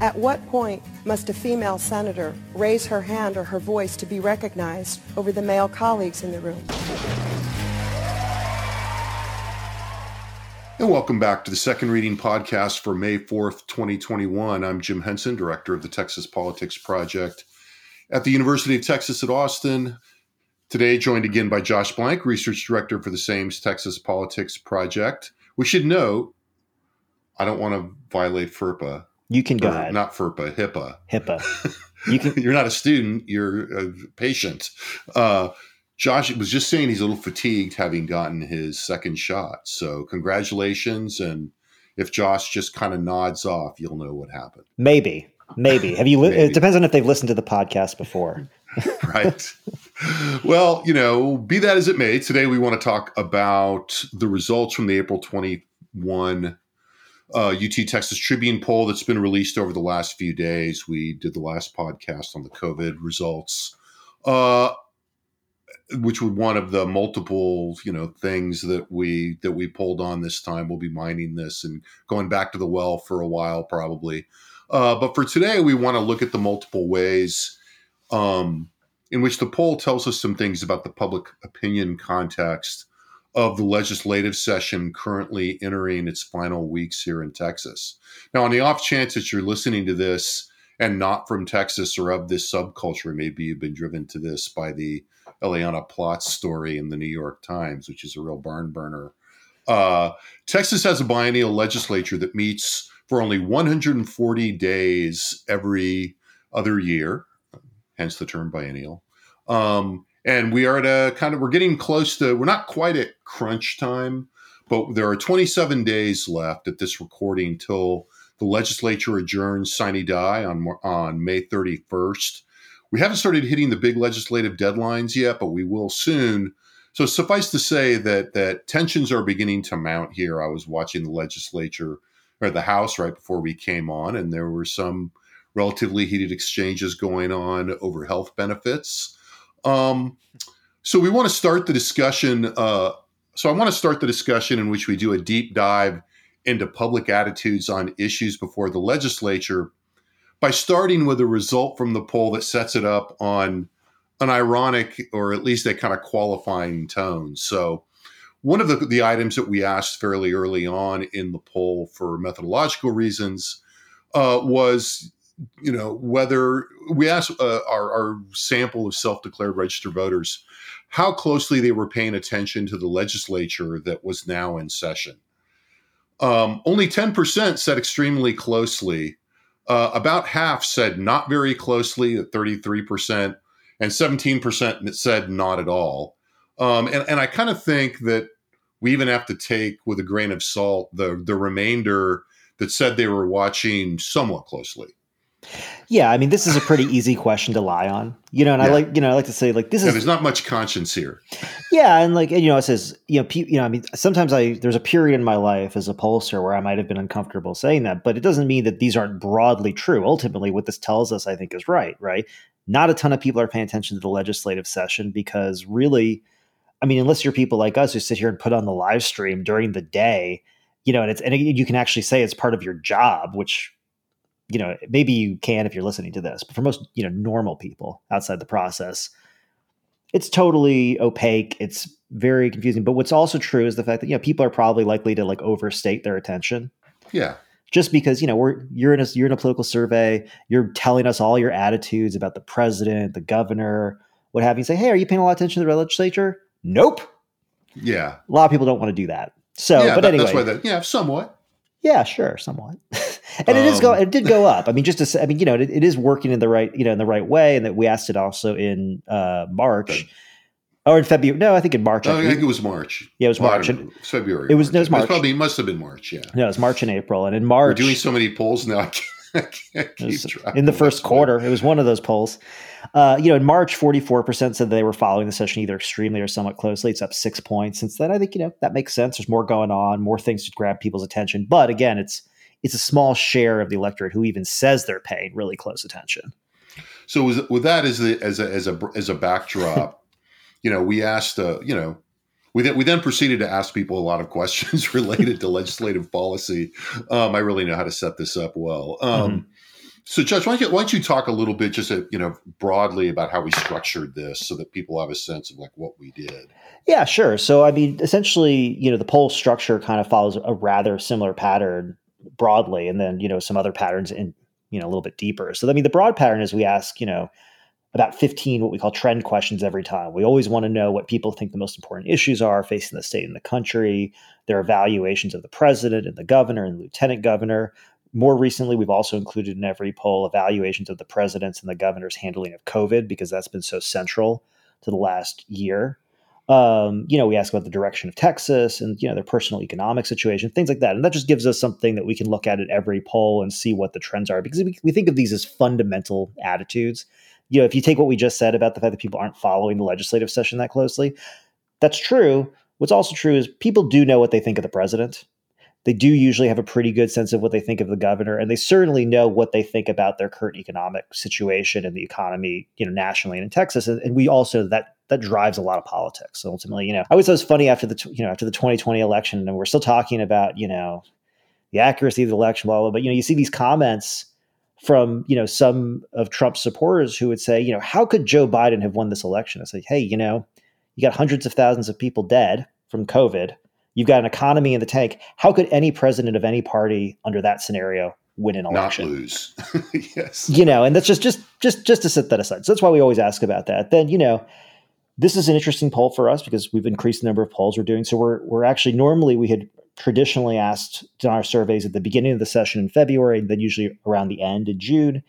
At what point must a female senator raise her hand or her voice to be recognized over the male colleagues in the room? And welcome back to the Second Reading Podcast for May 4th, 2021. I'm Jim Henson, Director of the Texas Politics Project at the University of Texas at Austin. Today, joined again by Josh Blank, Research Director for the same Texas Politics Project. We should note, I don't want to violate FERPA. You can go Or ahead. Not FERPA, HIPAA. HIPAA. You can. you're not a student, you're a patient. Uh, Josh was just saying he's a little fatigued having gotten his second shot. So, congratulations. And if Josh just kind of nods off, you'll know what happened. Maybe. Maybe. Have you? Li- Maybe. It depends on if they've listened to the podcast before. right? well, you know, be that as it may, today we want to talk about the results from the April 21 uh, UT Texas Tribune poll that's been released over the last few days. We did the last podcast on the COVID results, uh, which was one of the multiple, you know, things that we that we pulled on this time. We'll be mining this and going back to the well for a while, probably. Uh, but for today, we want to look at the multiple ways um, in which the poll tells us some things about the public opinion context of the legislative session currently entering its final weeks here in Texas. Now, on the off chance that you're listening to this and not from Texas or of this subculture, maybe you've been driven to this by the Elaina Plott's story in the New York Times, which is a real barn burner. Uh, Texas has a biennial legislature that meets for only 140 days every other year, hence the term biennial. Um, and we are at a kind of we're getting close to we're not quite at crunch time, but there are 27 days left at this recording till the legislature adjourns sine die on on May 31st. We haven't started hitting the big legislative deadlines yet, but we will soon. So suffice to say that that tensions are beginning to mount here. I was watching the legislature or the House right before we came on, and there were some relatively heated exchanges going on over health benefits. Um, so we want to start the discussion. Uh, so I want to start the discussion in which we do a deep dive into public attitudes on issues before the legislature by starting with a result from the poll that sets it up on an ironic or at least a kind of qualifying tone. So one of the, the items that we asked fairly early on in the poll for methodological reasons uh, was you know whether we asked uh, our, our sample of self-declared registered voters how closely they were paying attention to the legislature that was now in session. Um, only 10% said extremely closely. Uh, about half said not very closely at 33% and 17% said not at all. Um, and, and i kind of think that we even have to take with a grain of salt the, the remainder that said they were watching somewhat closely Yeah, I mean, this is a pretty easy question to lie on, you know. And I like, you know, I like to say like this Yeah, is there's not much conscience here. Yeah, and like you know, it says you know, pe- you know, I mean, sometimes I there's a period in my life as a pollster where I might have been uncomfortable saying that, but it doesn't mean that these aren't broadly true. Ultimately, what this tells us, I think, is right. Right? Not a ton of people are paying attention to the legislative session because really, I mean, unless you're people like us who sit here and put on the live stream during the day, you know, and it's and you can actually say it's part of your job, which you know maybe you can if you're listening to this, but for most you know normal people outside the process it's totally opaque it's very confusing but what's also true is the fact that you know people are probably likely to like overstate their attention Yeah. just because you know we're you're in a you're in a political survey you're telling us all your attitudes about the president the governor what have you say hey are you paying a lot of attention to the legislature nope Yeah. a lot of people don't want to do that so yeah, but that- anyway that's why that, yeah, somewhat. yeah, sure, somewhat. and it is go Um, it did go up. I mean, just to say, I mean, you know, it, it is working in the right, you know, in the right way, and that we asked it also in uh March or in February. No, I think in March. No, I actually. think it was March. Yeah, it was March. don't know. It was February. It was- no, it was probably it must have been March. Yeah. no, it was March and April, and in March We're doing so many polls now. I can't, in the first quarter. It was one of those polls. Uh, you know, in March, 44% said they were following the session either extremely or somewhat closely. It's up six points since then. I think, you know, that makes sense. There's more going on, more things to grab people's attention. But again, it's it's a small share of the electorate who even says they're paying really close attention. So with, with that as the as a as a as a backdrop, you know, we asked, uh, you know, we then, we then proceeded to ask people a lot of questions related to legislative policy. Um, I really know how to set this up well. Um, mm-hmm. So, Josh, why don't, you, why don't, you, talk a little bit, just a, uh, you know, broadly about how we structured this, so that people have a sense of like what we did. Yeah, sure. So, I mean, essentially, you know, the poll structure kind of follows a rather similar pattern broadly, and then you know some other patterns in you know a little bit deeper. So, I mean, the broad pattern is we ask, you know, about 15 what we call trend questions every time. We always want to know what people think the most important issues are facing the state and the country, their evaluations of the president and the governor and lieutenant governor. More recently, we've also included in every poll evaluations of the president's and the governor's handling of COVID because that's been so central to the last year. Um, you know, we ask about the direction of Texas and you know their personal economic situation, things like that, and that just gives us something that we can look at at every poll and see what the trends are because we, we think of these as fundamental attitudes you know, if you take what we just said about the fact that people aren't following the legislative session that closely, that's true. What's also true is people do know what they think of the president. They do usually have a pretty good sense of what they think of the governor, and they certainly know what they think about their current economic situation and the economy, you know, nationally and in Texas. And, and we also that that drives a lot of politics. So ultimately, you know, I always thought it was funny after the you know after the 2020 election, and we're still talking about you know the accuracy of the election, blah blah. But you know, you see these comments from you know some of Trump's supporters who would say, you know, how could Joe Biden have won this election? I say, hey, you know, you got hundreds of thousands of people dead from COVID. You've got an economy in the tank. How could any president of any party under that scenario win an election? Not lose. yes. You know, and that's just just just just to set that aside. So that's why we always ask about that. Then you know, this is an interesting poll for us because we've increased the number of polls we're doing. So we're we're actually normally we had traditionally asked in our surveys at the beginning of the session in February, and then usually around the end in June.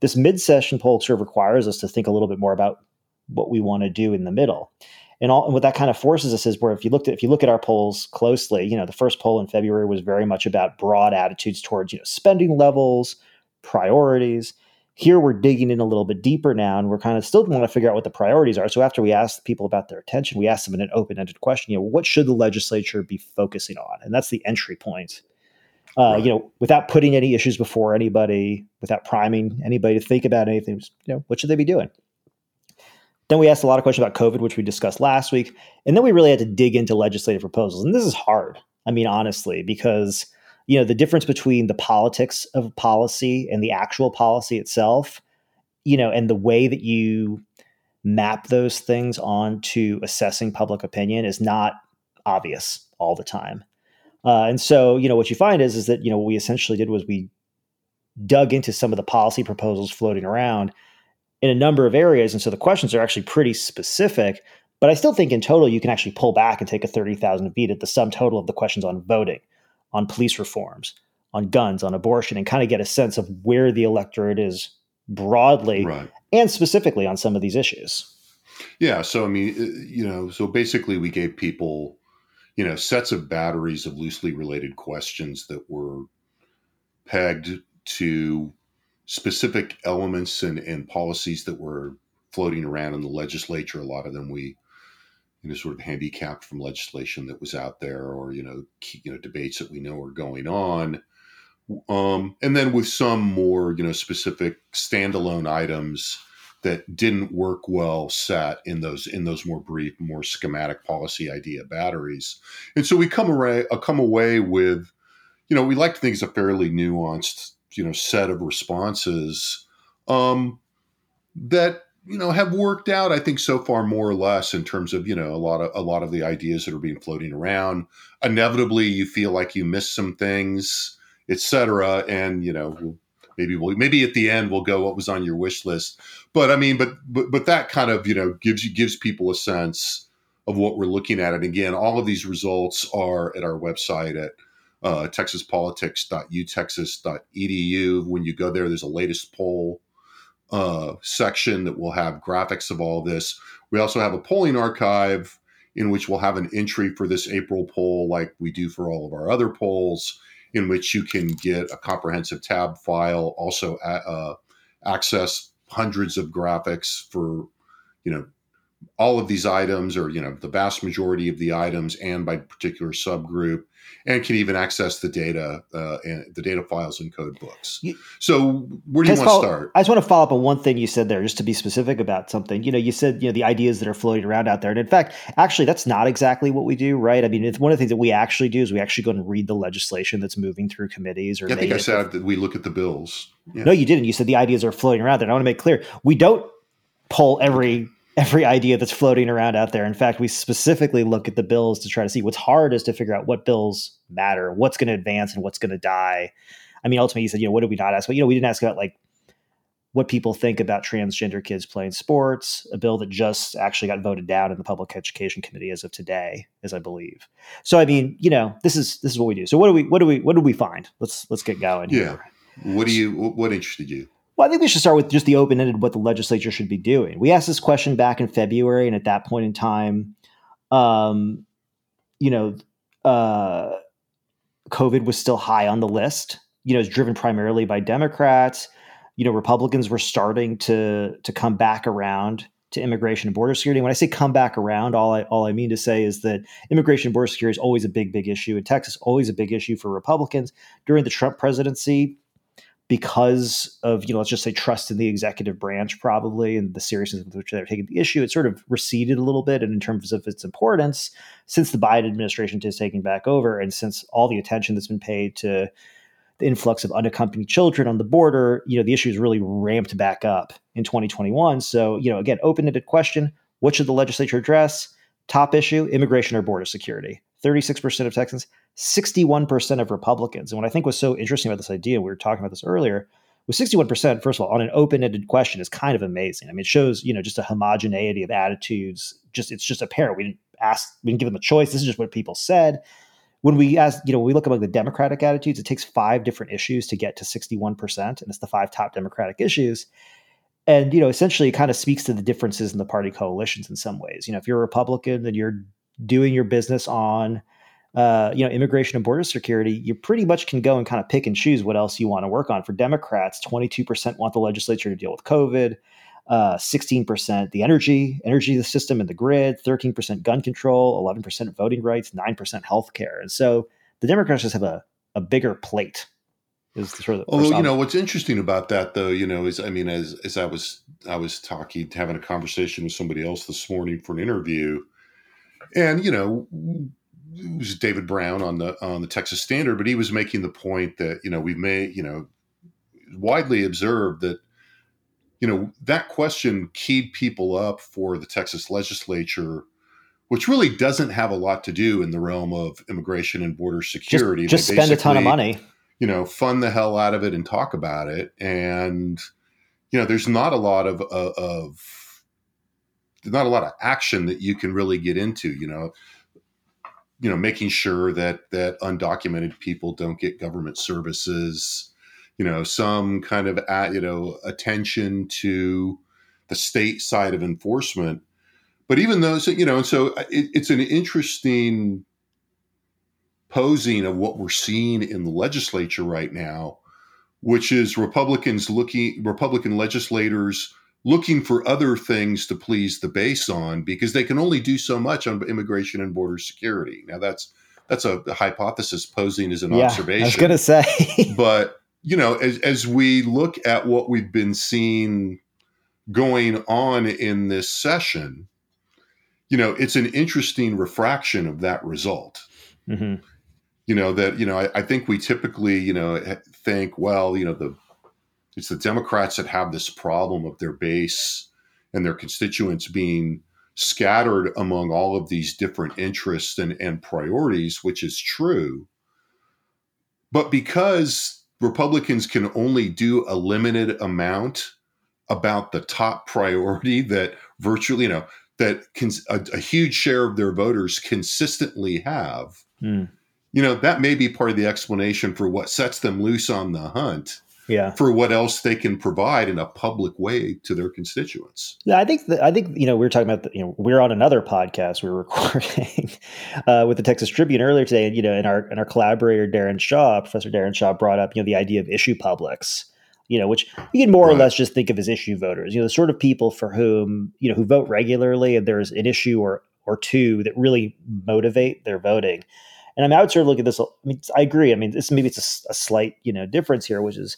This mid session poll sort of requires us to think a little bit more about what we want to do in the middle. And, all, and what that kind of forces us is where if you looked at if you look at our polls closely, you know, the first poll in February was very much about broad attitudes towards, you know, spending levels, priorities. Here we're digging in a little bit deeper now, and we're kind of still want to figure out what the priorities are. So after we ask people about their attention, we ask them in an open-ended question. You know, what should the legislature be focusing on? And that's the entry point. Uh, right. You know, without putting any issues before anybody, without priming anybody to think about anything, you know, what should they be doing? Then we asked a lot of questions about COVID, which we discussed last week, and then we really had to dig into legislative proposals, and this is hard. I mean, honestly, because you know the difference between the politics of policy and the actual policy itself you know and the way that you map those things onto assessing public opinion is not obvious all the time. Uh, and so you know what you find is is that you know what we essentially did was we dug into some of the policy proposals floating around in a number of areas and so the questions are actually pretty specific but i still think in total you can actually pull back and take a 30000 feet at the sum total of the questions on voting on police reforms, on guns, on abortion, and kind of get a sense of where the electorate is broadly right. and specifically on some of these issues. Yeah. So, I mean, uh, you know, so basically we gave people, you know, sets of batteries of loosely related questions that were pegged to specific elements and, and policies that were floating around in the legislature. A lot of them we you know, sort of handicapped from legislation that was out there or, you know, you know, debates that we know are going on. Um, and then with some more, you know, specific standalone items that didn't work well set in those in those more brief, more schematic policy idea batteries. And so we come away uh, come away with, you know, we like to think it's a fairly nuanced, you know, set of responses um, that you know have worked out i think so far more or less in terms of you know a lot of a lot of the ideas that are being floating around. Inevitably you feel like you miss some things etc and you know maybe we'll maybe at the end we'll go what was on your wish list? But i mean but but, but that kind of you know gives you gives people a sense of what we're looking at. And again all of these results are at our website at uh, texaspolitics.utexas.edu when you go there there's a latest poll uh, section that will have graphics of all this. We also have a polling archive in which we'll have an entry for this April poll, like we do for all of our other polls. in which you can get a comprehensive tab file, also uh, access hundreds of graphics for, you know, all of these items or you know the vast majority of the items and by particular subgroup and can even access the data uh, and the data files and code books. You, so where do you want to start? I just want to follow up on one thing you said there just to be specific about something. You know you said you know the ideas that are floating around out there. And in fact actually that's not exactly what we do right? I mean it's one of the things that we actually do is we actually go and read the legislation that's moving through committees or yeah, i think i said that we look at the bills. Yeah. no you didn't. You said the ideas are floating around there. And i want to make clear we don't pull every every idea that's floating around out there. In fact, we specifically look at the bills to try to see what's hard is to figure out what bills matter, what's going to advance and what's going to die. I mean, ultimately, you said, you know, what did we not ask? But, you know, we didn't ask about like what people think about transgender kids playing sports, a bill that just actually got voted down in the Public Education Committee as of today, as I believe. So, I mean, you know, this is this is what we do. So, what do we what do we what do we find? Let's let's get going. Yeah. Here. What do you what interested you? Well, I think we should start with just the open ended what the legislature should be doing. We asked this question back in February, and at that point in time, um, you know, uh, COVID was still high on the list. You know, it's driven primarily by Democrats. You know, Republicans were starting to to come back around to immigration and border security. When I say come back around, all I all I mean to say is that immigration and border security is always a big, big issue in Texas, always a big issue for Republicans. During the Trump presidency, because of you know let's just say trust in the executive branch probably and the seriousness with which they're taking the issue it sort of receded a little bit. And in terms of its importance since the biden administration is taking back over and since all the attention that's been paid to the influx of unaccompanied children on the border you know the issue is really ramped back up in 2021 so you know again open-ended question what should the legislature address? Top issue immigration or border security 36% of texans 61% of Republicans. And what I think was so interesting about this idea, we were talking about this earlier, was 61%, first of all, on an open-ended question is kind of amazing. I mean, it shows, you know, just a homogeneity of attitudes. Just it's just apparent. We didn't ask, we didn't give them a choice. This is just what people said. When we ask, you know, when we look among the Democratic attitudes, it takes five different issues to get to 61%, and it's the five top Democratic issues. And, you know, essentially it kind of speaks to the differences in the party coalitions in some ways. You know, if you're a Republican, then you're doing your business on uh, you know, immigration and border security, you pretty much can go and kind of pick and choose what else you want to work on. For Democrats, 22% want the legislature to deal with COVID, uh, 16% the energy, energy the system and the grid, 13% gun control, 11% voting rights, 9% health care. And so the Democrats just have a, a bigger plate. Is sort of Although, you know, what's interesting about that though, you know, is I mean, as as I was I was talking, having a conversation with somebody else this morning for an interview, and you know, it was David Brown on the on the Texas Standard, but he was making the point that you know we've made you know widely observed that you know that question keyed people up for the Texas legislature, which really doesn't have a lot to do in the realm of immigration and border security. Just, just spend a ton of money, you know, fund the hell out of it and talk about it, and you know, there's not a lot of uh, of, of not a lot of action that you can really get into. You know you know making sure that that undocumented people don't get government services you know some kind of you know attention to the state side of enforcement but even those you know and so uh, it, it's an interesting posing of what we're seeing in the legislature right now which is republicans looking republican legislators looking for other things to please the base on because they can only do so much on immigration and border security. Now that's that's a hypothesis posing as an yeah, observation. I was going to say, but you know, as as we look at what we've been seeing going on in this session, you know, it's an interesting refraction of that result. Mm-hmm. You know that you know I, I think we typically you know think well you know the it's the Democrats that have this problem of their base and their constituents being scattered among all of these different interests and, and priorities, which is true. But because Republicans can only do a limited amount about the top priority that virtually, you know, that can, a, a huge share of their voters consistently have, mm. you know, that may be part of the explanation for what sets them loose on the hunt yeah. for what else they can provide in a public way to their constituents. Yeah, I think that, I think you know we were talking about the, you know we are on another podcast we were recording uh, with the Texas Tribune earlier today, and you know, and our and our collaborator Daron Shaw, Professor Daron Shaw, brought up you know the idea of issue publics, you know, which you can more right. or less just think of as issue voters, you know, the sort of people for whom you know who vote regularly, and there's an issue or or two that really motivate their voting. And I mean, I would sort of look at this. I mean, I agree. I mean, this maybe it's a, a slight you know difference here, which is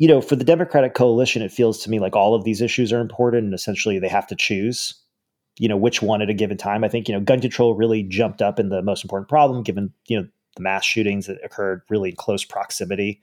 you know, for the Democratic coalition, it feels to me like all of these issues are important and essentially they have to choose, you know, which one at a given time. I think, you know, gun control really jumped up in the most important problem given, you know, the mass shootings that occurred really in close proximity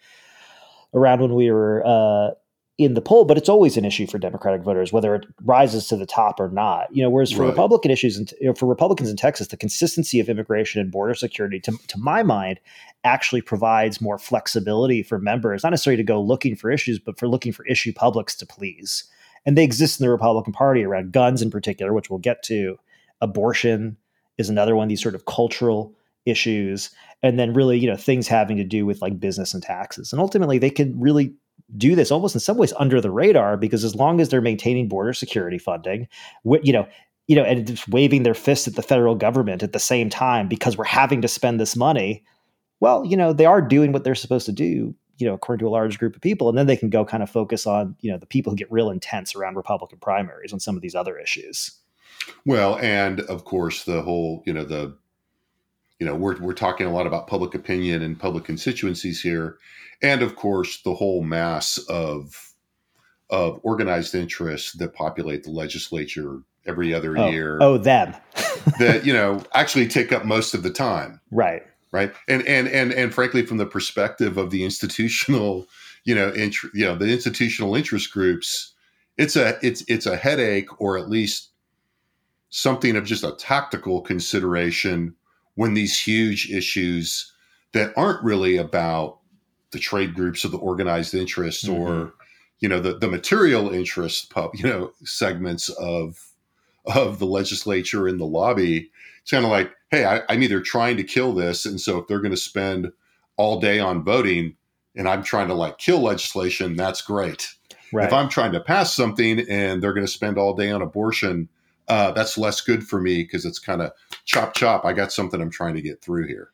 around when we were uh, in the poll, but it's always an issue for Democratic voters, whether it rises to the top or not. You know, whereas for right. Republican issues and you know, for Republicans in Texas, the consistency of immigration and border security, to, to my mind, actually provides more flexibility for members, not necessarily to go looking for issues, but for looking for issue publics to please. And they exist in the Republican Party around guns in particular, which we'll get to. Abortion is another one these sort of cultural issues. And then really, you know, things having to do with like business and taxes. And ultimately they can really do this almost in some ways under the radar because as long as they're maintaining border security funding, you know, you know, and just waving their fist at the federal government at the same time because we're having to spend this money, well, you know, they are doing what they're supposed to do, you know, according to a large group of people, and then they can go kind of focus on, you know, the people who get real intense around Republican primaries on some of these other issues. Well, and of course, the whole, you know, the you know we're we're talking a lot about public opinion and public constituencies here. And of course the whole mass of of organized interests that populate the legislature every other oh, year. oh them. That you know actually take up most of the time. Right. Right? And and and and frankly from the perspective of the institutional you know int- you know the institutional interest groups it's a it's it's a headache or at least something of just a tactical consideration when these huge issues that aren't really about the trade groups or the organized interests mm-hmm. or you know the the material interest pub you know segments of of the legislature and the lobby it's kind of like hey I, i'm either trying to kill this and so if they're going to spend all day on voting and i'm trying to like kill legislation that's great right. if i'm trying to pass something and they're going to spend all day on abortion uh, that's less good for me because it's kind of chop chop. I got something I'm trying to get through here.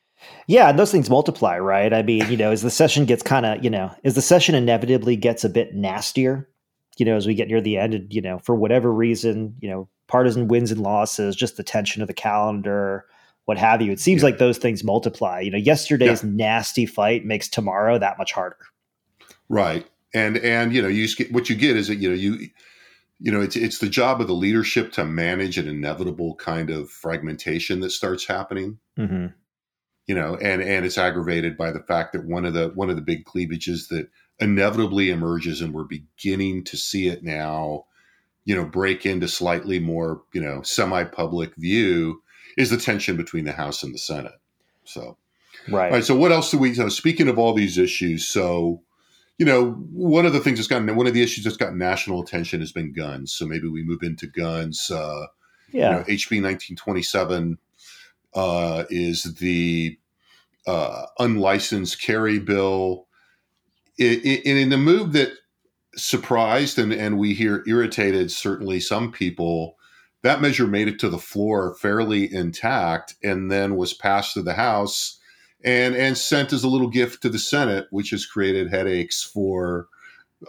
Yeah, and those things multiply, right? I mean, you know, as the session gets kind of, you know, as the session inevitably gets a bit nastier, you know, as we get near the end, and, you know, for whatever reason, you know, partisan wins and losses, just the tension of the calendar, what have you. It seems yeah. like those things multiply. You know, yesterday's yeah. nasty fight makes tomorrow that much harder. Right. And and you know, you what you get is that you know you you know it's it's the job of the leadership to manage an inevitable kind of fragmentation that starts happening. Mm-hmm. you know and and it's aggravated by the fact that one of the one of the big cleavages that inevitably emerges and we're beginning to see it now you know break into slightly more you know semi-public view is the tension between the house and the senate. So right, right so what else do we so speaking of all these issues so you know, one of the things that's gotten one of the issues that's gotten national attention has been guns. So maybe we move into guns. Uh, yeah. You know, HB 1927 uh, is the uh, unlicensed carry bill. It, it, in the move that surprised and, and we hear irritated certainly some people, that measure made it to the floor fairly intact and then was passed to the House and and sent as a little gift to the Senate, which has created headaches for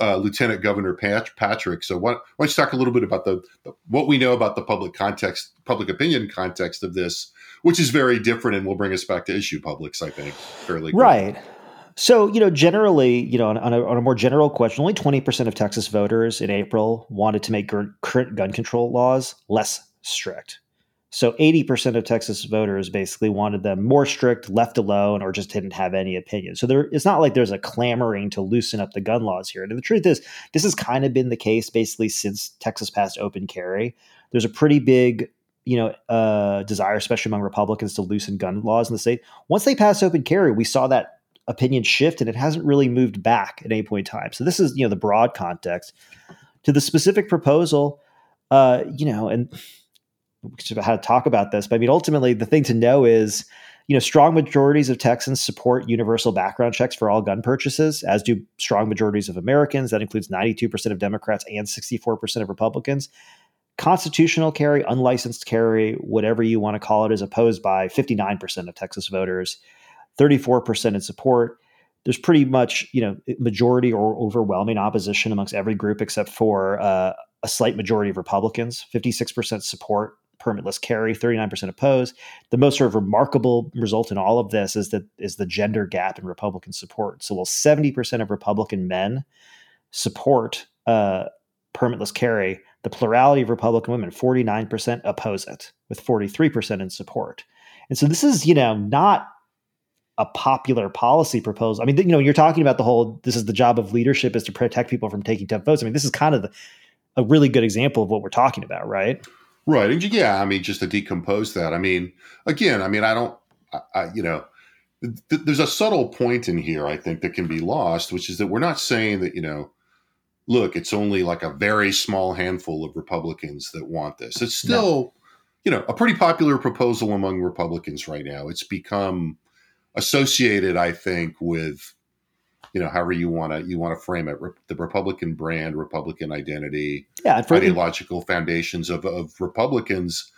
uh, Lieutenant Governor Pat- Patrick. So, why, why, don't you talk a little bit about the, what we know about the public context, public opinion context of this, which is very different, and will bring us back to issue publics, I think, fairly quickly. right. So, you know, generally, you know, on, on, a, on a more general question, only 20% of Texas voters in April wanted to make current gun control laws less strict. So 80% of Texas voters basically wanted them more strict, left alone, or just didn't have any opinion. So there, it's not like there's a clamoring to loosen up the gun laws here. And the truth is, this has kind of been the case basically since Texas passed open carry. There's a pretty big you know, uh, desire, especially among Republicans, to loosen gun laws in the state. Once they passed open carry, we saw that opinion shift, and it hasn't really moved back at any point in time. So this is, you know, the broad context. To the specific proposal, uh, you know, and how to talk about this. But I mean, ultimately, the thing to know is you know, strong majorities of Texans support universal background checks for all gun purchases, as do strong majorities of Americans. That includes 92% of Democrats and 64% of Republicans. Constitutional carry, unlicensed carry, whatever you want to call it, is opposed by 59% of Texas voters, 34% in support. There's pretty much, you know, majority or overwhelming opposition amongst every group except for uh, a slight majority of Republicans. 56% support permitless carry, 39% oppose. The most sort of remarkable result in all of this is that is the gender gap in Republican support. So while 70% of Republican men support uh, permitless carry, the plurality of Republican women, 49% oppose it, with 43% in support. And so this is, you know, not a popular policy proposal. I mean, you know, you're talking about the whole this is the job of leadership is to protect people from taking tough votes. I mean, this is kind of the, a really good example of what we're talking about, right? Right. And yeah, I mean, just to decompose that, I mean, again, I mean, I don't, I, I, you know, th- there's a subtle point in here, I think, that can be lost, which is that we're not saying that, you know, look, it's only like a very small handful of Republicans that want this. It's still, no. you know, a pretty popular proposal among Republicans right now. It's become associated, I think, with you know however you want to you want to frame it. The republican brand republican identity yeah for ideological foundations of, of republicans.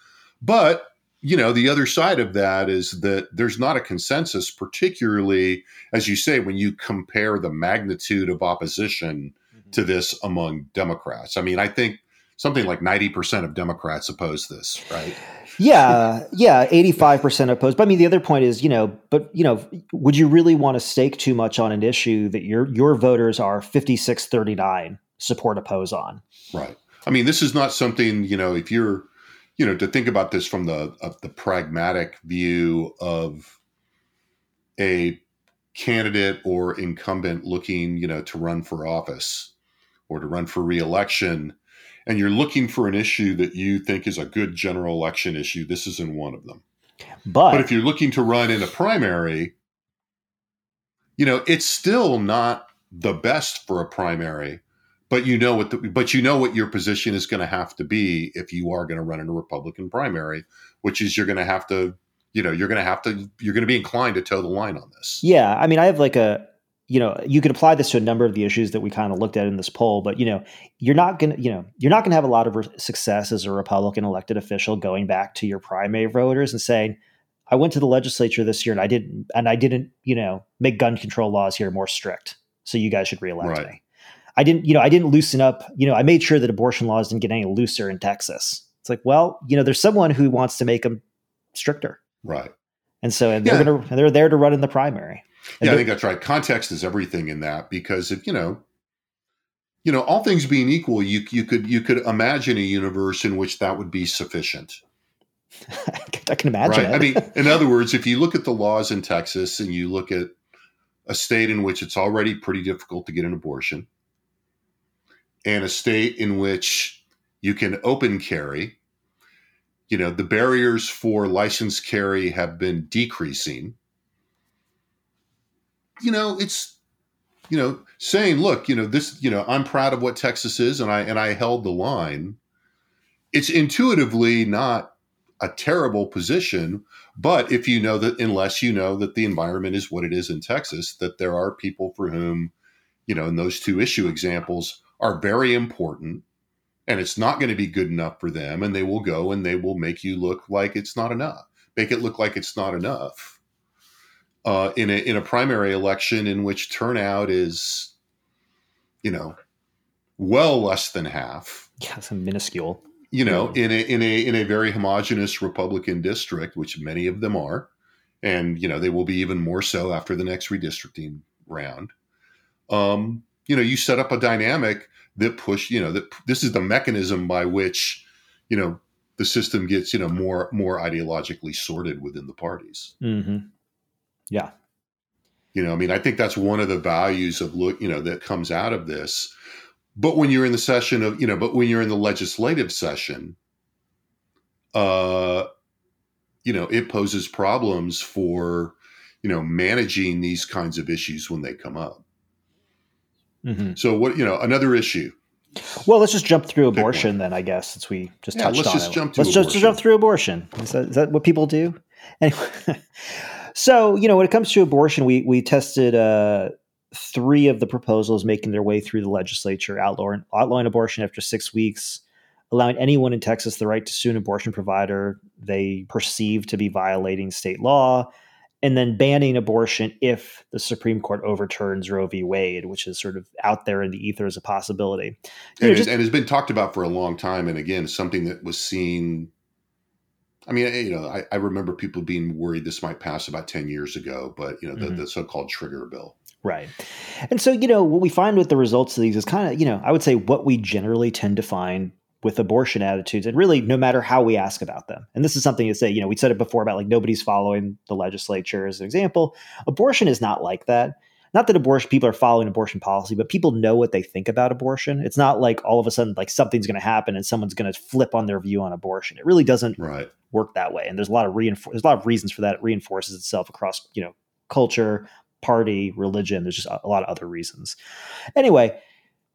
But you know the other side of that is that there's not a consensus particularly as you say when you compare the magnitude of opposition mm-hmm. to this among democrats. I mean i think something like 90% of democrats oppose this right yeah, yeah, eighty-five percent oppose. But I mean, the other point is, you know, but you know, would you really want to stake too much on an issue that your your voters are 56-39 support oppose on? Right. I mean, this is not something you know. If you're, you know, to think about this from the the pragmatic view of a candidate or incumbent looking, you know, to run for office or to run for reelection and you're looking for an issue that you think is a good general election issue, this isn't one of them. But, but if you're looking to run in a primary, you know, it's still not the best for a primary, but you know what the, but you know what your position is going to have to be if you are going to run in a Republican primary, which is you're going to have to, you know, you're going to have to you're going to be inclined to toe the line on this. Yeah, I mean, I have like a you know you could apply this to a number of the issues that we kind of looked at in this poll but you know you're not going to you know you're not going to have a lot of success as a republican elected official going back to your primary voters and saying i went to the legislature this year and i didn't and i didn't you know make gun control laws here more strict so you guys should reelect right. me. I didn't you know i didn't loosen up you know i made sure that abortion laws didn't get any looser in texas. It's like well you know there's someone who wants to make them stricter. Right. And so and they're gonna they're there to run in the primary yeah, I think that's right. Context is everything in that because if you know, you know, all things being equal, you you could you could imagine a universe in which that would be sufficient. I can imagine. Right. It. I mean, in other words, if you look at the laws in Texas and you look at a state in which it's already pretty difficult to get an abortion, and a state in which you can open carry, you know, the barriers for licensed carry have been decreasing you know, it's you know, saying, look, you know, this, you know, I'm proud of what Texas is and I and I held the line. It's intuitively not a terrible position, but if you know that unless you know that the environment is what it is in Texas, that there are people for whom, you know, in those two issue examples are very important and it's not going to be good enough for them and they will go and they will make you look like it's not enough. Make it look like it's not enough uh, in a in a primary election in which turnout is, you know, well less than half. Yeah, it's minuscule. You know, in a in a in a very homogenous Republican district, which many of them are, and you know they will be even more so after the next redistricting round. Um, you know, you set up a dynamic that push. You know, that this is the mechanism by which, you know, the system gets you know more more ideologically sorted within the parties. Mm-hmm. Yeah. You know, I mean, I think that's one of the values of look, you know, that comes out of this. But when you're in the session of, you know, but when you're in the legislative session, uh, you know, it poses problems for, you know, managing these kinds of issues when they come up. Mm-hmm. So what, you know, another issue. Well, let's just jump through abortion then, I guess, since we just yeah, touched let's on just it. Jump let's abortion. just jump through abortion. Is that, is that what people do? Anyway, So, you know, when it comes to abortion, we we tested uh, three of the proposals making their way through the legislature, outlawing, outlawing abortion after six weeks, allowing anyone in Texas the right to sue an abortion provider they perceive to be violating state law, and then banning abortion if the Supreme Court overturns Roe v. Wade, which is sort of out there in the ether as a possibility. You and, know, just, and has been talked about for a long time. And again, something that was seen. I mean, you know, I, I, remember people being worried this might pass about 10 years ago, but, you know, the, mm-hmm. the so called trigger bill. Right. And so, you know, what we find with the results of these is kind of, you know, I would say what we generally tend to find with abortion attitudes and really no matter how we ask about them. And this is something to say, you know, we said it before about like nobody's following the legislature as an example. Abortion is not like that. Not that abortion people are following abortion policy, but people know what they think about abortion. It's not like all of a sudden like something's going to happen and someone's going to flip on their view on abortion. It really doesn't right. work that way. And there's a lot of reinfor- there's a lot of reasons for that. It reinforces itself across, you know, culture, party, religion. There's just a lot of other reasons. Anyway,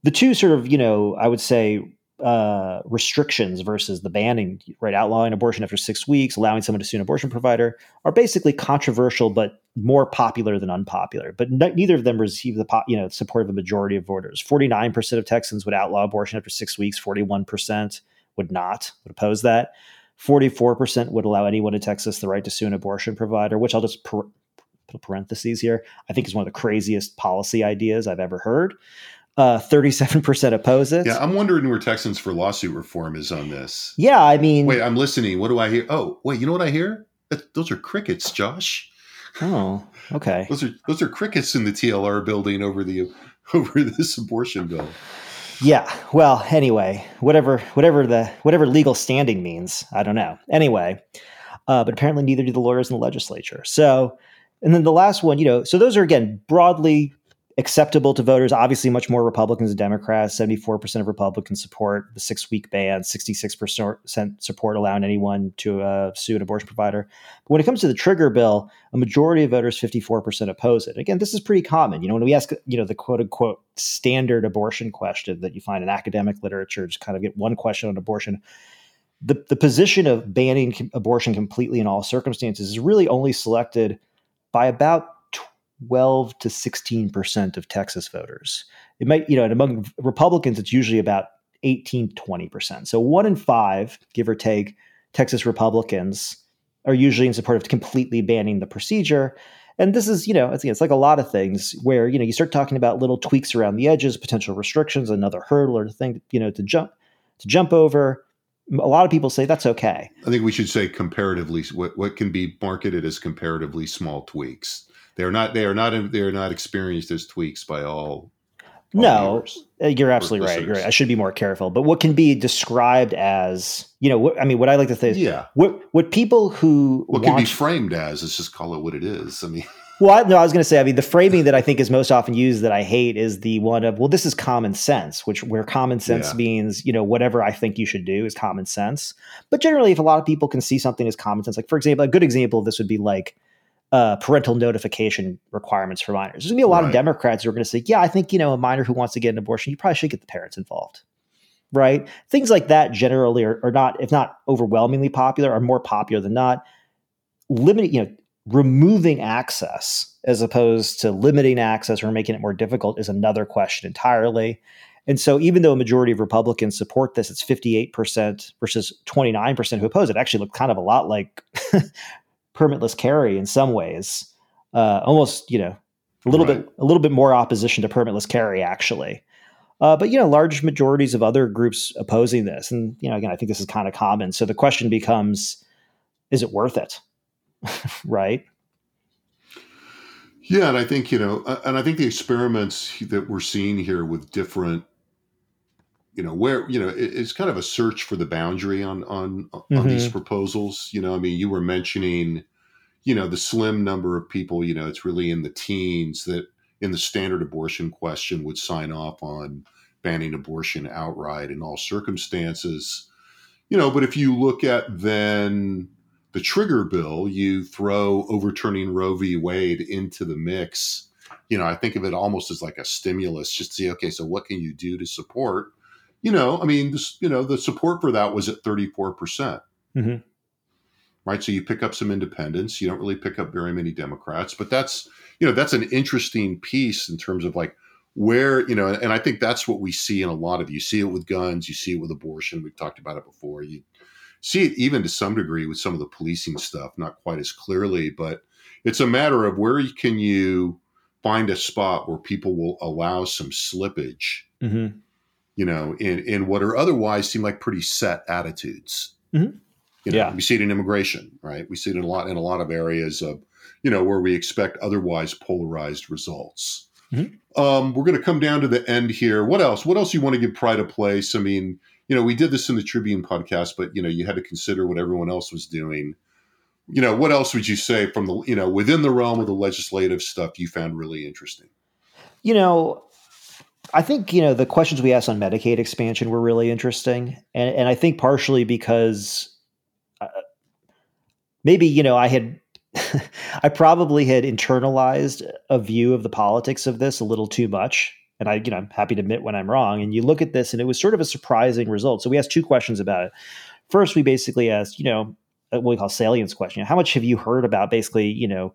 the two sort of, you know, I would say uh, restrictions versus the banning, right? Outlawing abortion after six weeks, allowing someone to sue an abortion provider are basically controversial, but more popular than unpopular. But neither of them receive the you know support of a majority of voters. Forty nine percent of Texans would outlaw abortion after six weeks. Forty one percent would not. Would oppose that. Forty four percent would allow anyone in Texas the right to sue an abortion provider, which I'll just per- put parentheses here. I think is one of the craziest policy ideas I've ever heard. Uh, 37% oppose it. Yeah, I'm wondering where Texans for lawsuit reform is on this. Yeah, I mean. Wait, I'm listening. What do I hear? Oh, wait, you know what I hear? That, those are crickets, Josh. Oh, okay. those are those are crickets in the TLR building over the over this abortion bill. Yeah. Well, anyway, whatever whatever the whatever legal standing means, I don't know. Anyway, uh, but apparently neither do the lawyers in the legislature. So, and then the last one, you know, so those are again broadly acceptable to voters. Obviously, much more Republicans than Democrats. 74% of Republicans support the six week ban, 66% support allowing anyone to uh, sue an abortion provider. But when it comes to the trigger bill, a majority of voters, 54%, oppose it. Again, this is pretty common. You know, when we ask, you know, the quote unquote standard abortion question that you find in academic literature, just kind of get one question on abortion. The, the position of banning abortion completely in all circumstances is really only selected by about 12 to 16% of Texas voters. It might, you know, and among Republicans, it's usually about 18, 20%. So one in five, give or take, Texas Republicans are usually in support of completely banning the procedure. And this is, you know, it's, it's like a lot of things where, you know, you start talking about little tweaks around the edges, potential restrictions, another hurdle or thing, you know, to jump to jump over. A lot of people say that's okay. I think we should say comparatively what, what can be marketed as comparatively small tweaks they are not they are not they are not experienced as tweaks by all. all no, uh, you're absolutely right. You're right. I should be more careful. But what can be described as, you know, what, I mean, what I like to say is, yeah, what what people who what want, can be framed as, let's just call it what it is. I mean. Well, I, no, I was going to say. I mean, the framing that I think is most often used that I hate is the one of, well, this is common sense, which where common sense yeah. means, you know, whatever I think you should do is common sense. But generally, if a lot of people can see something as common sense, like for example, a good example of this would be like, uh, parental notification requirements for minors. There's going to be a lot right. of Democrats who are going to say, yeah, I think, you know, a minor who wants to get an abortion, you probably should get the parents involved. Right? Things like that generally are, are not, if not overwhelmingly popular, are more popular than not. Limiting, you know, removing access as opposed to limiting access or making it more difficult is another question entirely. And so, even though a majority of Republicans support this, it's 58% versus 29% who oppose it. Actually, look kind of a lot like permitless carry in some ways. Uh, almost, you know, a little right. bit a little bit more opposition to permitless carry actually. Uh, but you know, large majorities of other groups opposing this, and you know, again, I think this is kind of common. So the question becomes, is it worth it? right? Yeah, and I think you know, and I think the experiments that we're seeing here with different, you know, where you know, it's kind of a search for the boundary on on mm-hmm. on these mm-hmm. proposals. You know, I mean, you were mentioning you know the slim number of people you know it's really in the teens that in the standard abortion question would sign off on banning abortion outright in all circumstances you know but if you look at then the trigger bill you throw overturning roe v wade into the mix you know i think of it almost as like a stimulus just to see okay so what can you do to support you know i mean this you know the support for that was at 34% mm-hmm right? So you pick up some independents. You don't really pick up very many Democrats, but that's you know that's an interesting piece in terms of like where you know, and I think that's what we see in a lot of you see it with guns, you see it with abortion. We've talked about it before. You see it even to some degree with some of the policing stuff, not quite as clearly, but it's a matter of where can you find a spot where people will allow some slippage. Mm-hmm. You know, in in what are otherwise seem like pretty set attitudes. Mm-hmm. You know, yeah. we see it in immigration, right? We see it in a lot in a lot of areas of, you know, where we expect otherwise polarized results. Mm-hmm. Um, we're going to come down to the end here. What else? What else you want to give pride of place? I mean, you know, we did this in the Tribune podcast, but you know, you had to consider what everyone else was doing. You know, what else would you say from the you know within the realm of the legislative stuff you found really interesting? You know, I think you know the questions we asked on Medicaid expansion were really interesting, and and I think partially because uh, maybe you know I had I probably had internalized a view of the politics of this a little too much. And I, you know, I'm happy to admit when I'm wrong. And you look at this, and it was sort of a surprising result. So we asked two questions about it. First, we basically asked, you know, what we call salience question. How much have you heard about basically, you know,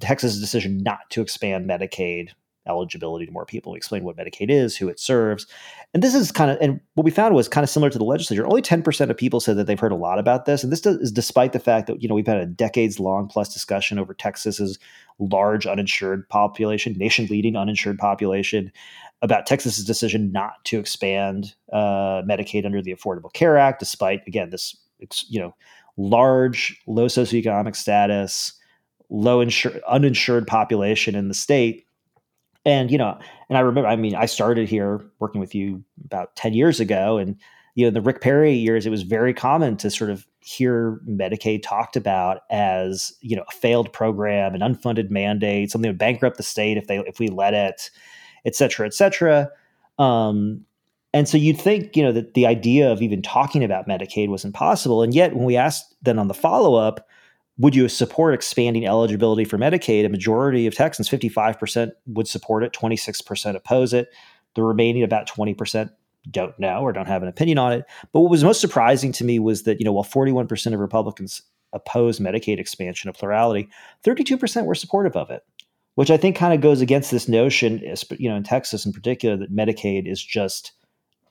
Texas' decision not to expand Medicaid eligibility to more people. We explained what Medicaid is, who it serves. And this is kind of, and what we found was kind of similar to the legislature. Only 10% of people said that they've heard a lot about this. And this is despite the fact that, you know, we've had a decades long plus discussion over Texas's large uninsured population, nation leading uninsured population, about Texas's decision not to expand uh, Medicaid under the Affordable Care Act, despite, again, this, you know, large, low socioeconomic status, low insured, uninsured population in the state and you know and i remember i mean i started here working with you about 10 years ago and you know the rick perry years it was very common to sort of hear medicaid talked about as you know a failed program an unfunded mandate something would bankrupt the state if they if we let it et cetera et cetera. Um, and so you'd think you know that the idea of even talking about medicaid was impossible. And yet when we asked then on the follow-up would you support expanding eligibility for Medicaid? A majority of Texans, 55%, would support it, 26% oppose it. The remaining about 20% don't know or don't have an opinion on it. But what was most surprising to me was that, you know, while 41% of Republicans oppose Medicaid expansion of plurality, 32% were supportive of it, which I think kind of goes against this notion, you know, in Texas in particular, that Medicaid is just –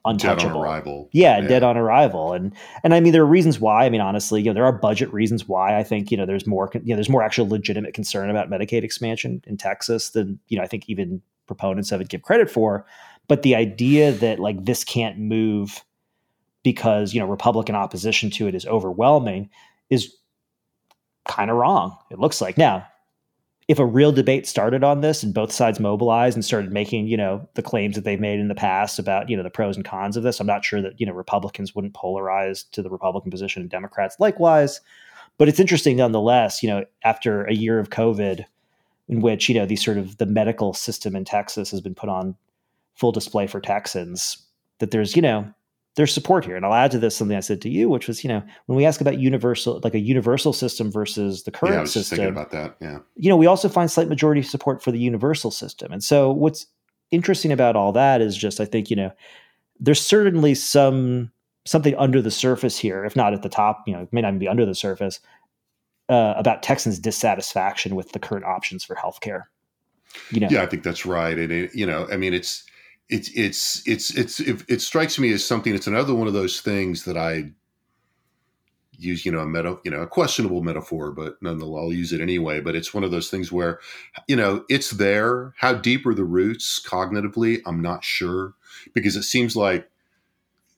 untouchable. Dead on arrival. Yeah, yeah, dead on arrival. And and I mean there are reasons why. I mean honestly, you know, there are budget reasons why I think, you know, there's more you know, there's more actual legitimate concern about Medicaid expansion in Texas than, you know, I think even proponents of it give credit for. But the idea that like this can't move because, you know, Republican opposition to it is overwhelming is kind of wrong. It looks like. Now, if a real debate started on this and both sides mobilized and started making, you know, the claims that they've made in the past about, you know, the pros and cons of this, I'm not sure that, you know, Republicans wouldn't polarize to the Republican position and Democrats likewise. But it's interesting nonetheless, you know, after a year of COVID in which, you know, these sort of the medical system in Texas has been put on full display for Texans, that there's, you know, there's support here. And I'll add to this something I said to you, which was, you know, when we ask about universal, like a universal system versus the current yeah, I was system, thinking about that. Yeah. You know, we also find slight majority support for the universal system. And so what's interesting about all that is just, I think, you know, there's certainly some something under the surface here, if not at the top, you know, it may not even be under the surface, uh, about Texans' dissatisfaction with the current options for healthcare. You know, yeah, I think that's right. And it, you know, I mean, it's it's it's it's it's it, it strikes me as something. It's another one of those things that I use, you know, a meta, you know, a questionable metaphor, but nonetheless, I'll use it anyway. But it's one of those things where, you know, it's there. How deep are the roots cognitively? I'm not sure because it seems like,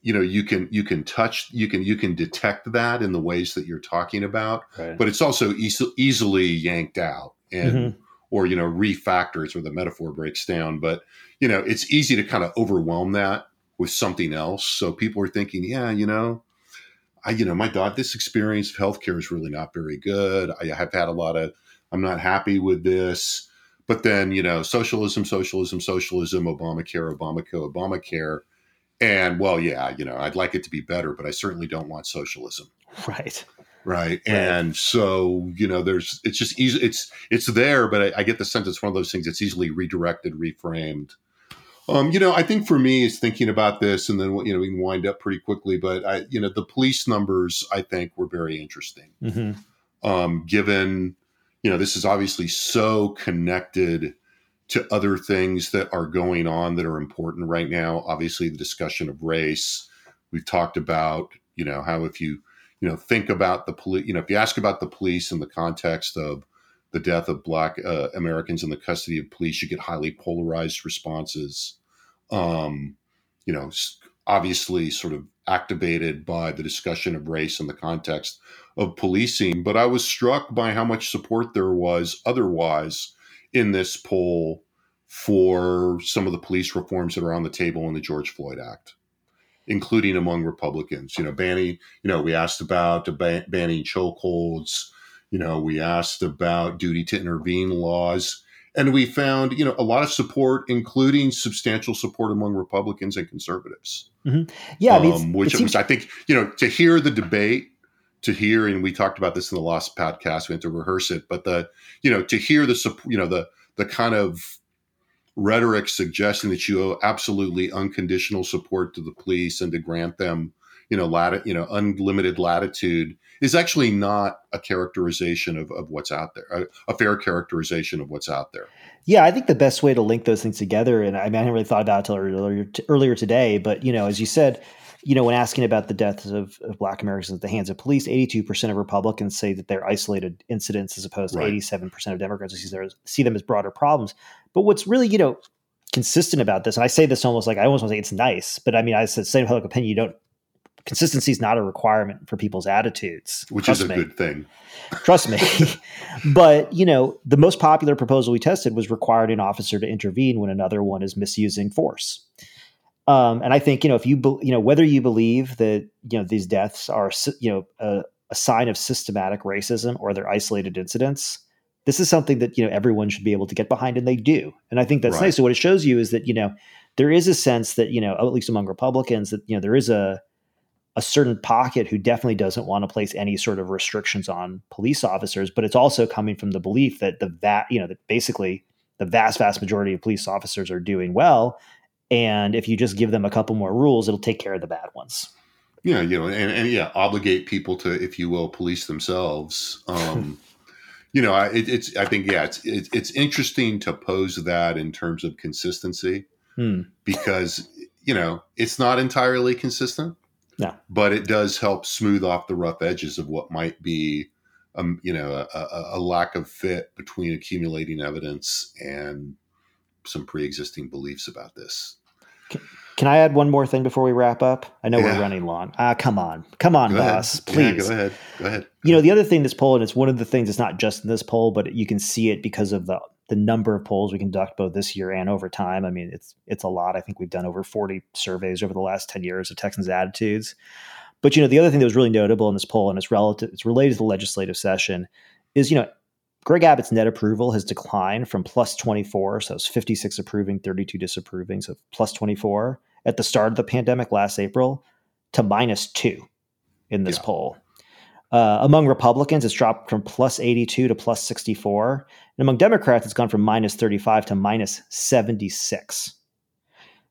you know, you can you can touch, you can you can detect that in the ways that you're talking about, right. but it's also easy, easily yanked out and. Mm-hmm or you know refactors where the metaphor breaks down but you know it's easy to kind of overwhelm that with something else. So people are thinking yeah you know i you know my god this experience of healthcare is really not very good. I have had a lot of i'm not happy with this. But then you know socialism socialism socialism obamacare obamacare obamacare. And well yeah you know i'd like it to be better but i certainly don't want socialism. Right right? And so you know, there's it's just easy. It's it's there, but I, I, get the sense it's one of those things that's easily redirected, reframed. Um, you know, I think for me is thinking about this, and then you know we can wind up pretty quickly. But I, you know, the police numbers I think were very interesting, Mm-hmm. um, given you know this is obviously so connected to other things that are going on that are important right now. Obviously, the discussion of race. We've talked about you know how if you you know think about the police, you know if you ask about the police in the context of the death of Black uh, Americans in the custody of police, you get highly polarized responses. Um, you know, obviously, sort of activated by the discussion of race in the context of policing. But I was struck by how much support there was otherwise in this poll for some of the police reforms that are on the table in the George Floyd Act, including among Republicans. You know, banning. You know, we asked about ban- banning chokeholds. You know, we asked about duty to intervene laws. And we found, you know, a lot of support, including substantial support among Republicans and conservatives. Yeah, I mean, um, which seems- was, I think, you know, to hear the debate, to hear, and we talked about this in the last podcast, we had to rehearse it, but the, you know, to hear the, you know, the the kind of rhetoric suggesting that you owe absolutely unconditional support to the police and to grant them, you know, lat- you know, unlimited latitude is actually not a characterization of, of what's out there, a, a fair characterization of what's out there. Yeah, I think the best way to link those things together, and I mean, I hadn't really thought about it until earlier, earlier today, but you know, as you said, you know, when asking about the deaths of, of Black Americans at the hands of police, 82% of Republicans say that they're isolated incidents as opposed to Right. 87% of Democrats who see, their- see them as broader problems. But what's really, you know, consistent about this, and I say this almost like I almost want to say it's nice, but I mean, I said, same public opinion, you don't, consistency is not a requirement for people's attitudes. Which Trust is a me good thing. trust me. but you know, the most popular proposal we tested was requiring an officer to intervene when another one is misusing force. Um, and I think you know if you be, you know whether you believe that you know these deaths are you know a, a sign of systematic racism or they're isolated incidents, this is something that you know everyone should be able to get behind, and they do. And I think that's Right. nice. So what it shows you is that you know there is a sense that you know at least among Republicans that you know there is a a certain pocket who definitely doesn't want to place any sort of restrictions on police officers, but it's also coming from the belief that the va- you know that basically the vast vast majority of police officers are doing well, and if you just give them a couple more rules, it'll take care of the bad ones. yeah you know and, and yeah obligate people to if you will police themselves um you know I, it, it's i think yeah it's it, it's interesting to pose that in terms of consistency Hmm. because you know it's not entirely consistent No. but it does help smooth off the rough edges of what might be um you know a, a, a lack of fit between accumulating evidence and some pre-existing beliefs about this. Can I add one more thing before we wrap up? I know Yeah. we're running long. Ah, come on, come on, go ahead. boss, Yeah, please. go ahead. Go ahead. You know the other thing this poll and it's one of the things it's not just in this poll but you can see it because of the the number of polls we conduct both this year and over time. I mean it's it's a lot. I think we've done over 40 surveys over the last 10 years of texans attitudes. But you know the other thing that was really notable in this poll and it's relative it's related to the legislative session is you know greg abbott's net approval has declined from plus 24 so it's 56 approving 32 disapproving so plus 24 at the start of the pandemic last april to minus 2 in this Yeah. poll uh, among Republicans, it's dropped from plus 82 to plus 64. And among Democrats, it's gone from minus 35 to minus 76.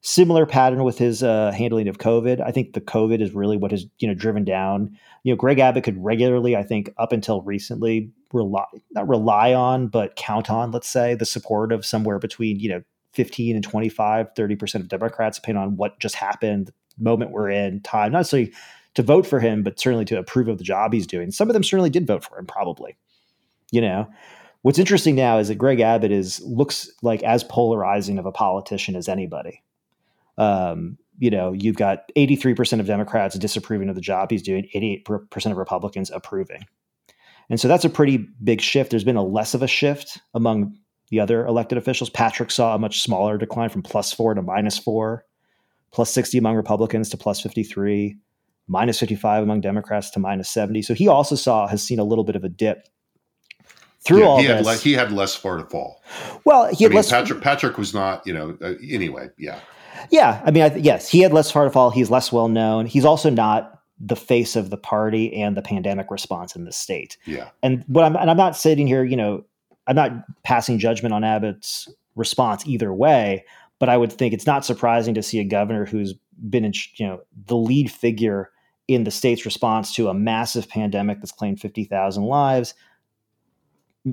Similar pattern with his uh, handling of COVID. I think the COVID is really what has you know driven down. You know, Greg Abbott could regularly, I think, up until recently, rely not rely on, but count on, let's say, the support of somewhere between you know 15 and 25, 30 percent of Democrats, depending on what just happened, moment we're in, time. Not necessarily to vote for him, but certainly to approve of the job he's doing. Some of them certainly did vote for him, probably. You know, what's interesting now is that Greg Abbott is looks like as polarizing of a politician as anybody. Um, you know, you've got 83% of Democrats disapproving of the job he's doing, 88% of Republicans approving. And so that's a pretty big shift. There's been a less of a shift among the other elected officials. Patrick saw a much smaller decline from plus four to minus four, plus 60 among Republicans to plus 53 minus 55 among Democrats to minus 70. So he also saw has seen a little bit of a dip through Yeah, all he had le- he had less far to fall. well, he I mean, less. Patrick Patrick was not, you know. Uh, anyway, yeah, Yeah, I mean, I th- yes, he had less far to fall. He's less well known. He's also not the face of the party and the pandemic response in the state. yeah, And what I'm and I'm not sitting here, you know, I'm not passing judgment on Abbott's response either way. but I would think it's not surprising to see a governor who's been in, you know, the lead figure in the state's response to a massive pandemic that's claimed 50,000 lives,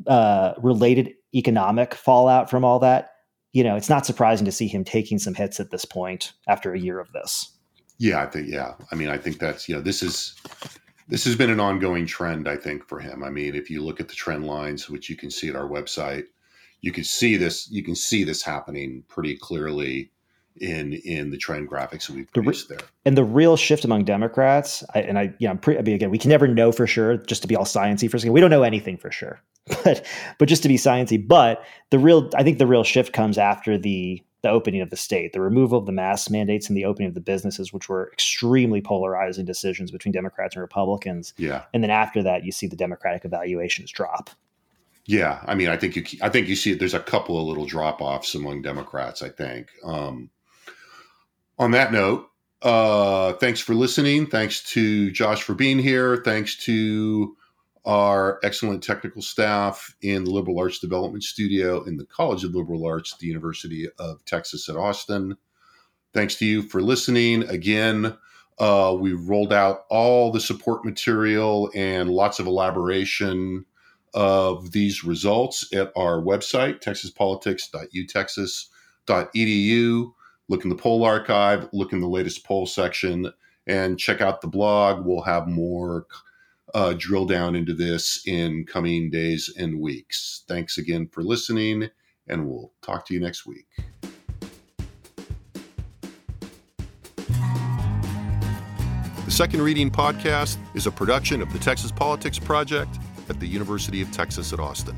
uh, related economic fallout from all that. You know, it's not surprising to see him taking some hits at this point after a year of this. Yeah, I think yeah. I mean, I think that's you know this is this has been an ongoing trend. I think for him. I mean, if you look at the trend lines, which you can see at our website, you can see this. You can see this happening pretty clearly in in the trend graphics that we've produced the, there. And the real shift among Democrats, I, and I, yeah, I'm pretty. I mean, again, we can never know for sure. Just to be all sciency for a second, we don't know anything for sure. But but just to be sciency, but the real, I think the real shift comes after the the opening of the state, the removal of the mask mandates, and the opening of the businesses, which were extremely polarizing decisions between Democrats and Republicans. Yeah. And then after that, you see the Democratic evaluations drop. Yeah, I mean, I think you, I think you see there's a couple of little drop offs among Democrats. I think. Um, on that note, uh, thanks for listening. Thanks to Josh for being here. Thanks to our excellent technical staff in the Liberal Arts Development Studio in the College of Liberal Arts at the University of Texas at Austin. Thanks to you for listening. Again, uh, we rolled out all the support material and lots of elaboration of these results at our website, texaspolitics.utexas.edu. Look in the poll archive, look in the latest poll section, and check out the blog. We'll have more uh, drill down into this in coming days and weeks. Thanks again for listening, and we'll talk to you next week. The Second Reading Podcast is a production of the Texas Politics Project at the University of Texas at Austin.